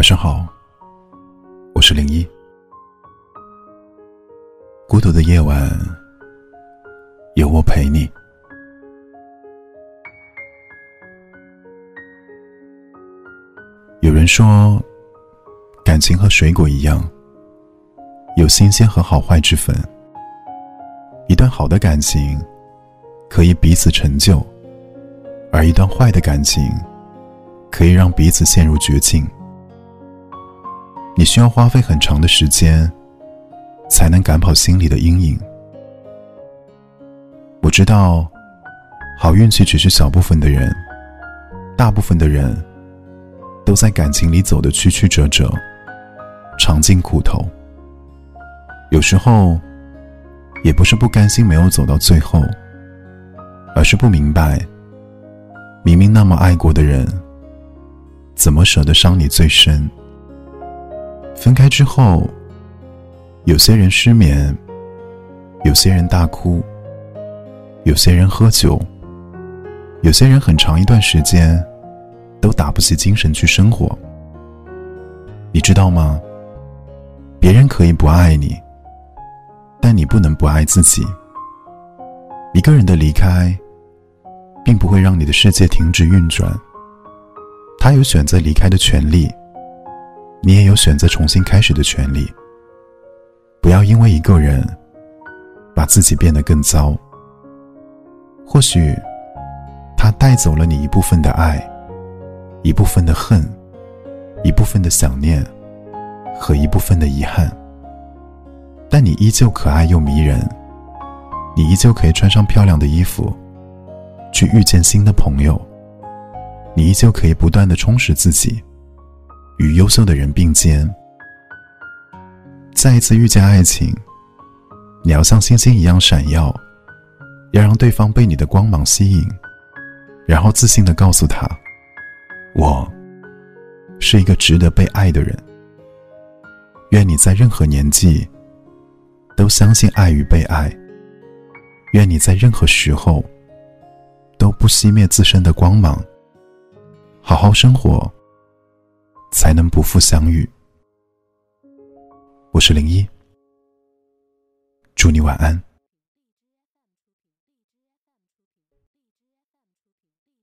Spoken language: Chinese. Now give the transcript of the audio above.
晚上好，我是零一。孤独的夜晚，有我陪你。有人说，感情和水果一样，有新鲜和好坏之分。一段好的感情，可以彼此成就；而一段坏的感情，可以让彼此陷入绝境。你需要花费很长的时间，才能赶跑心里的阴影。我知道，好运气只是小部分的人，大部分的人都在感情里走得曲曲折折，尝尽苦头。有时候，也不是不甘心没有走到最后，而是不明白，明明那么爱过的人，怎么舍得伤你最深？分开之后，有些人失眠，有些人大哭，有些人喝酒，有些人很长一段时间都打不起精神去生活。你知道吗？别人可以不爱你，但你不能不爱自己。一个人的离开，并不会让你的世界停止运转，他有选择离开的权利。你也有选择重新开始的权利。不要因为一个人，把自己变得更糟。或许，他带走了你一部分的爱，一部分的恨，一部分的想念，和一部分的遗憾。但你依旧可爱又迷人，你依旧可以穿上漂亮的衣服，去遇见新的朋友。你依旧可以不断的充实自己。与优秀的人并肩，再一次遇见爱情，你要像星星一样闪耀，要让对方被你的光芒吸引，然后自信的告诉他：“我是一个值得被爱的人。”愿你在任何年纪都相信爱与被爱，愿你在任何时候都不熄灭自身的光芒，好好生活。才能不负相遇。我是零一，祝你晚安。